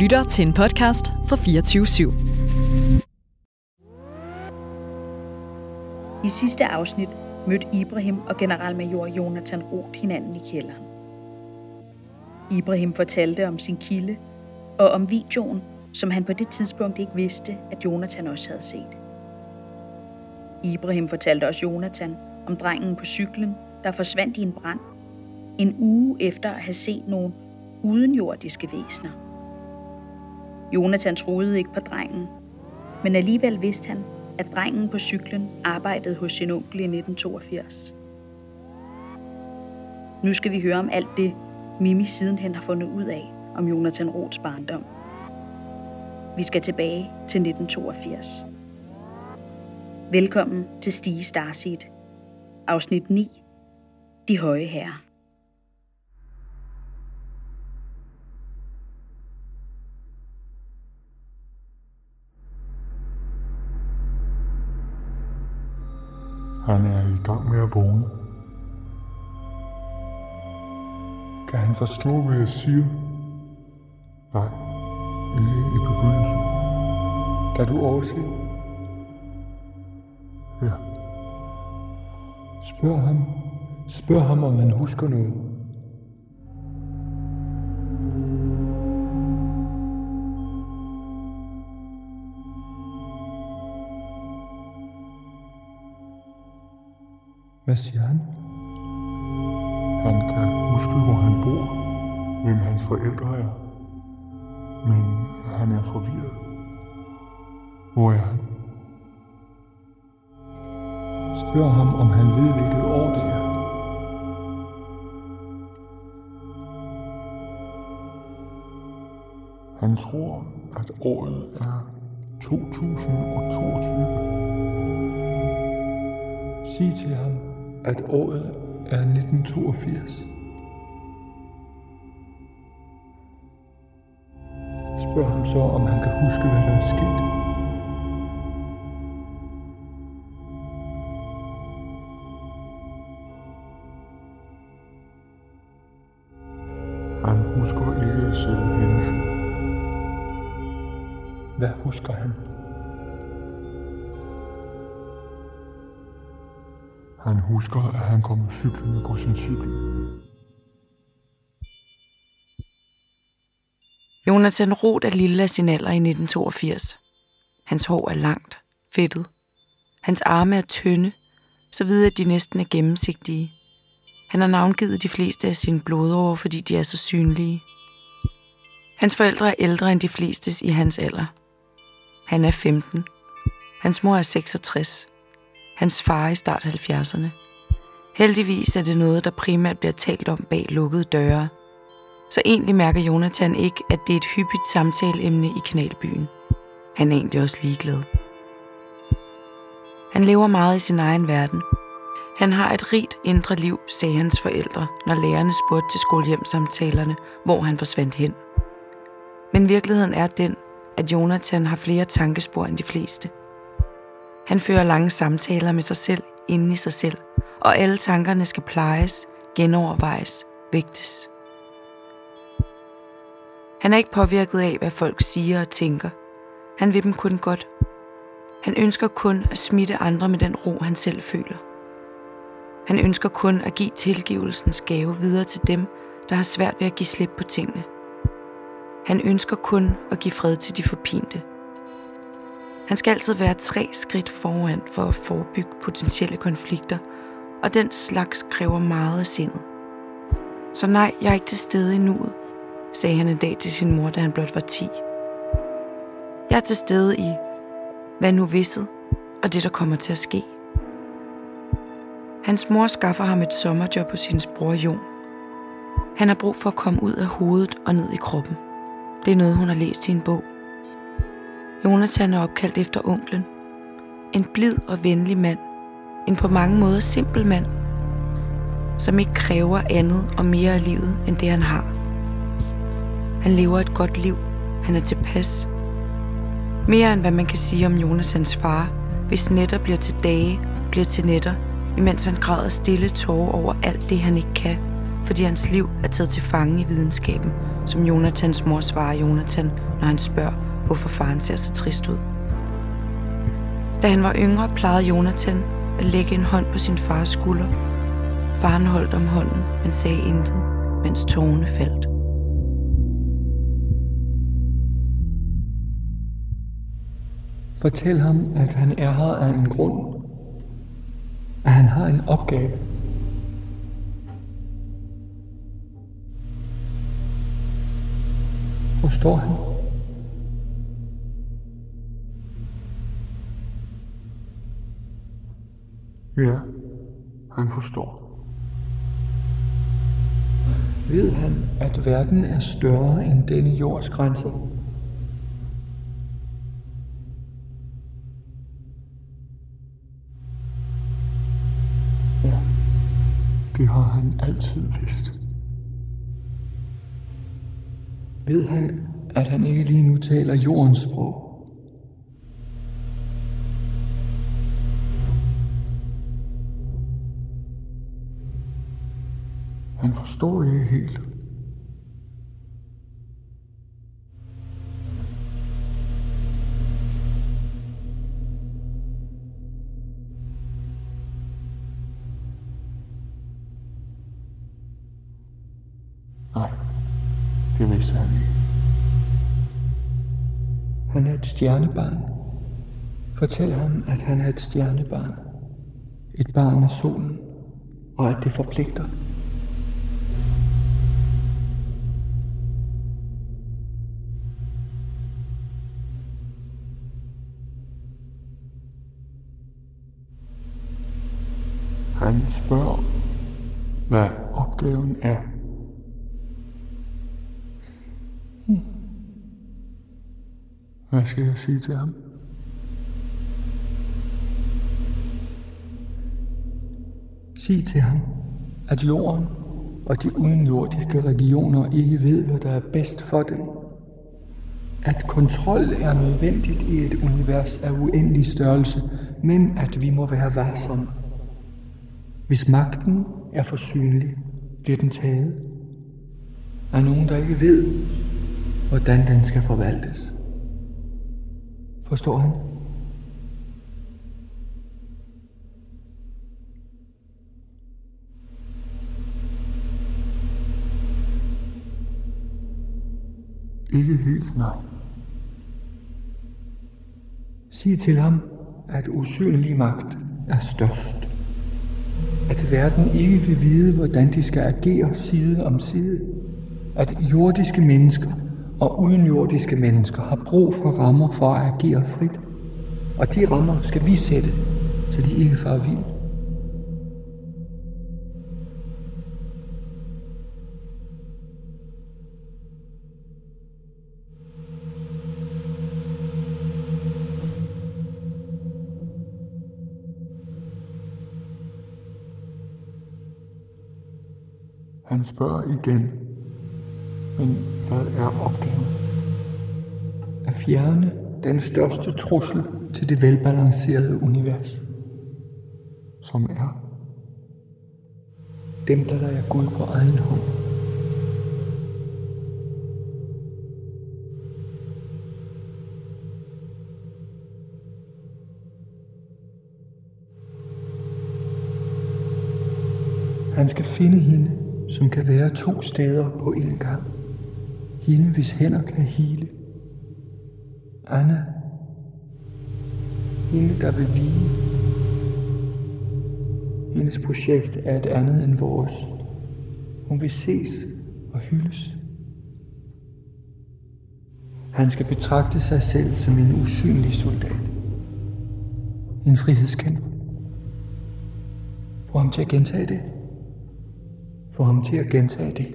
lytter til en podcast fra 24 /7. I sidste afsnit mødte Ibrahim og generalmajor Jonathan Roth hinanden i kælderen. Ibrahim fortalte om sin kilde og om videoen, som han på det tidspunkt ikke vidste, at Jonathan også havde set. Ibrahim fortalte også Jonathan om drengen på cyklen, der forsvandt i en brand, en uge efter at have set nogle udenjordiske væsner. Jonathan troede ikke på drengen, men alligevel vidste han, at drengen på cyklen arbejdede hos sin onkel i 1982. Nu skal vi høre om alt det, Mimi sidenhen har fundet ud af om Jonathan Roths barndom. Vi skal tilbage til 1982. Velkommen til Stige Starseed. Afsnit 9. De høje herrer. Han er i gang med at vågne. Kan han forstå, hvad jeg siger? Nej, ikke i begyndelsen. Kan du overse? Ja. Spørg ham. Spørg ham, om han husker noget. Hvad siger han? Han kan huske, hvor han bor, hvem hans forældre er. Men han er forvirret. Hvor er han? Spørg ham, om han ved, hvilket år det er. Han tror, at året er 2022. Sig til ham, at året er 1982. Spørg ham så, om han kan huske, hvad der er sket. Han husker ikke selv hændelsen. Hvad husker han? Han husker, at han kom cyklende på sin cykel. Jonathan Roth er lille af sin alder i 1982. Hans hår er langt, fedtet. Hans arme er tynde, så vidt at de næsten er gennemsigtige. Han har navngivet de fleste af sine blodårer, fordi de er så synlige. Hans forældre er ældre end de fleste i hans alder. Han er 15. Hans mor er 66. Hans far i start 70'erne. Heldigvis er det noget, der primært bliver talt om bag lukkede døre. Så egentlig mærker Jonathan ikke, at det er et hyppigt samtaleemne i kanalbyen. Han er egentlig også ligeglad. Han lever meget i sin egen verden. Han har et rigt indre liv, sagde hans forældre, når lærerne spurgte til skolehjemsamtalerne, hvor han forsvandt hen. Men virkeligheden er den, at Jonathan har flere tankespor end de fleste. Han fører lange samtaler med sig selv inde i sig selv, og alle tankerne skal plejes, genovervejes, vægtes. Han er ikke påvirket af, hvad folk siger og tænker. Han vil dem kun godt. Han ønsker kun at smitte andre med den ro, han selv føler. Han ønsker kun at give tilgivelsens gave videre til dem, der har svært ved at give slip på tingene. Han ønsker kun at give fred til de forpinte. Han skal altid være tre skridt foran for at forebygge potentielle konflikter, og den slags kræver meget af sindet. Så nej, jeg er ikke til stede i nuet, sagde han en dag til sin mor, da han blot var 10. Jeg er til stede i, hvad nu vidset, og det, der kommer til at ske. Hans mor skaffer ham et sommerjob hos sin bror Jon. Han har brug for at komme ud af hovedet og ned i kroppen. Det er noget, hun har læst i en bog. Jonathan er opkaldt efter onklen. En blid og venlig mand. En på mange måder simpel mand, som ikke kræver andet og mere af livet, end det han har. Han lever et godt liv. Han er tilpas. Mere end hvad man kan sige om Jonathans far, hvis netter bliver til dage, bliver til netter, imens han græder stille tårer over alt det, han ikke kan, fordi hans liv er taget til fange i videnskaben, som Jonathans mor svarer Jonathan, når han spørger, hvorfor faren ser så trist ud. Da han var yngre, plejede Jonathan at lægge en hånd på sin fars skulder. Faren holdt om hånden, men sagde intet, mens tårerne faldt. Fortæl ham, at han er her af en grund. At han har en opgave. står han? Ja, han forstår. Ved han, at verden er større end denne jords grænser? Ja, det har han altid vidst. Ved han, at han ikke lige nu taler jordens sprog? Han forstod ikke helt. Nej, det vidste han ikke. Han er et stjernebarn. Fortæl ham, at han er et stjernebarn. Et barn af solen, og at det forpligter. Han spørger, hvad opgaven er. Hvad skal jeg sige til ham? Sig til ham, at jorden og de udenjordiske regioner ikke ved, hvad der er bedst for dem. At kontrol er nødvendigt i et univers af uendelig størrelse, men at vi må være varsomme. Hvis magten er for synlig, bliver den taget af nogen, der ikke ved, hvordan den skal forvaltes. Forstår han? Ikke helt nej. Sig til ham, at usynlig magt er størst. At verden ikke vil vide, hvordan de skal agere side om side. At jordiske mennesker og udenjordiske mennesker har brug for rammer for at agere frit. Og de rammer skal vi sætte, så de ikke farer vild. Han spørger igen. Men hvad er opgaven? At fjerne den største trussel til det velbalancerede univers. Som er? Dem, der er Gud på egen hånd. Han skal finde hende, som kan være to steder på en gang. Hende, hvis hænder kan hele. Anna. Hende, der vil vige. Hendes projekt er et andet end vores. Hun vil ses og hyldes. Han skal betragte sig selv som en usynlig soldat. En frihedskæmper. Få ham til at gentage det. Få ham til at gentage det.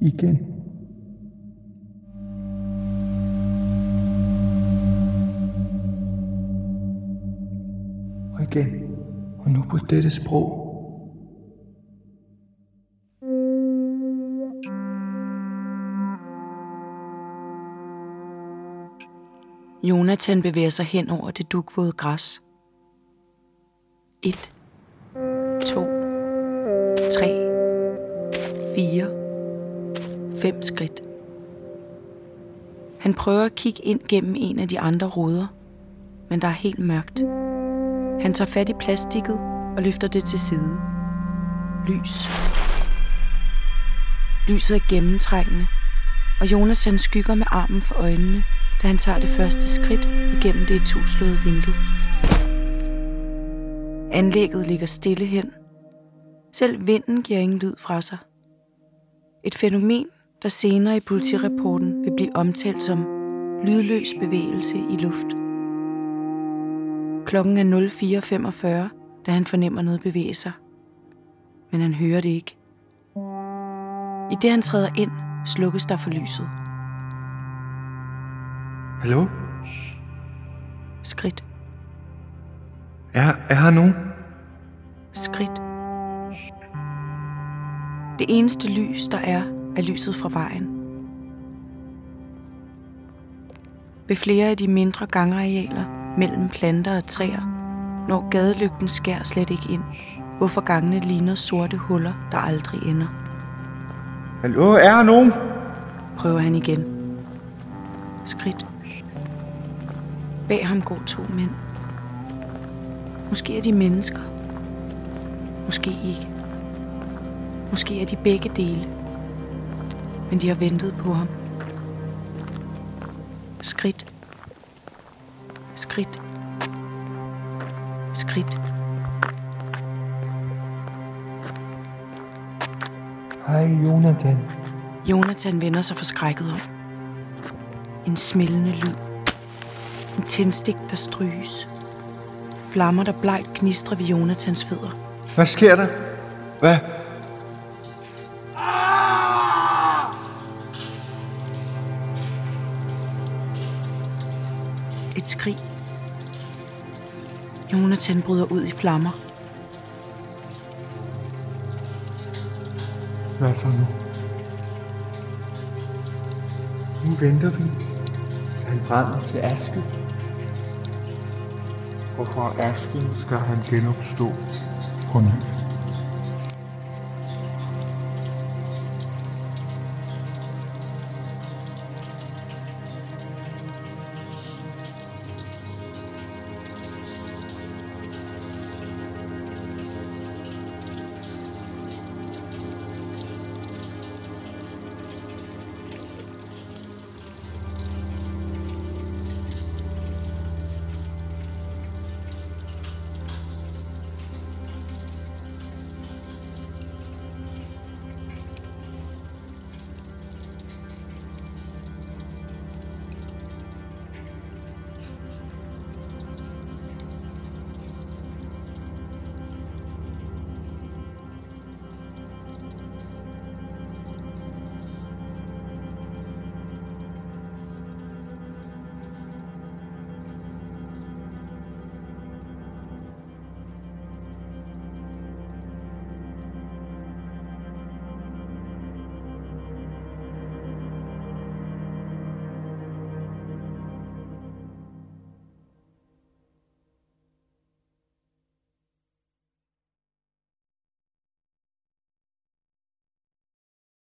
Igen. Igen. og nu på dette sprog. Jonathan bevæger sig hen over det dugvåde græs. Et, to, tre, fire, fem skridt. Han prøver at kigge ind gennem en af de andre ruder, men der er helt mørkt. Han tager fat i plastikket og løfter det til side. Lys. Lyset er gennemtrængende, og Jonas han skygger med armen for øjnene, da han tager det første skridt igennem det tuslåede vindue. Anlægget ligger stille hen. Selv vinden giver ingen lyd fra sig. Et fænomen, der senere i politirapporten vil blive omtalt som lydløs bevægelse i luft. Klokken er 04.45, da han fornemmer noget bevæge sig. Men han hører det ikke. I det han træder ind, slukkes der for lyset. Hallo? Skridt, Er, er her nogen? skridt. Det eneste lys, der er, er lyset fra vejen. Ved flere af de mindre gangarealer mellem planter og træer, når gadelygten skær slet ikke ind, hvorfor gangene ligner sorte huller, der aldrig ender. Hallo, er her nogen? Prøver han igen. Skridt. Bag ham går to mænd. Måske er de mennesker. Måske ikke. Måske er de begge dele. Men de har ventet på ham. Skridt. Skridt. Skridt. Hej, Jonathan. Jonathan vender sig forskrækket om. En smældende lyd. En tændstik, der stryges. Flammer, der blegt gnistrer ved Jonathans fødder. Hvad sker der? Hvad? Et skrig. Jonathan bryder ud i flammer. Hvad så nu? Nu venter vi. Han brænder til aske. Og fra asken skal han genopstå på ny.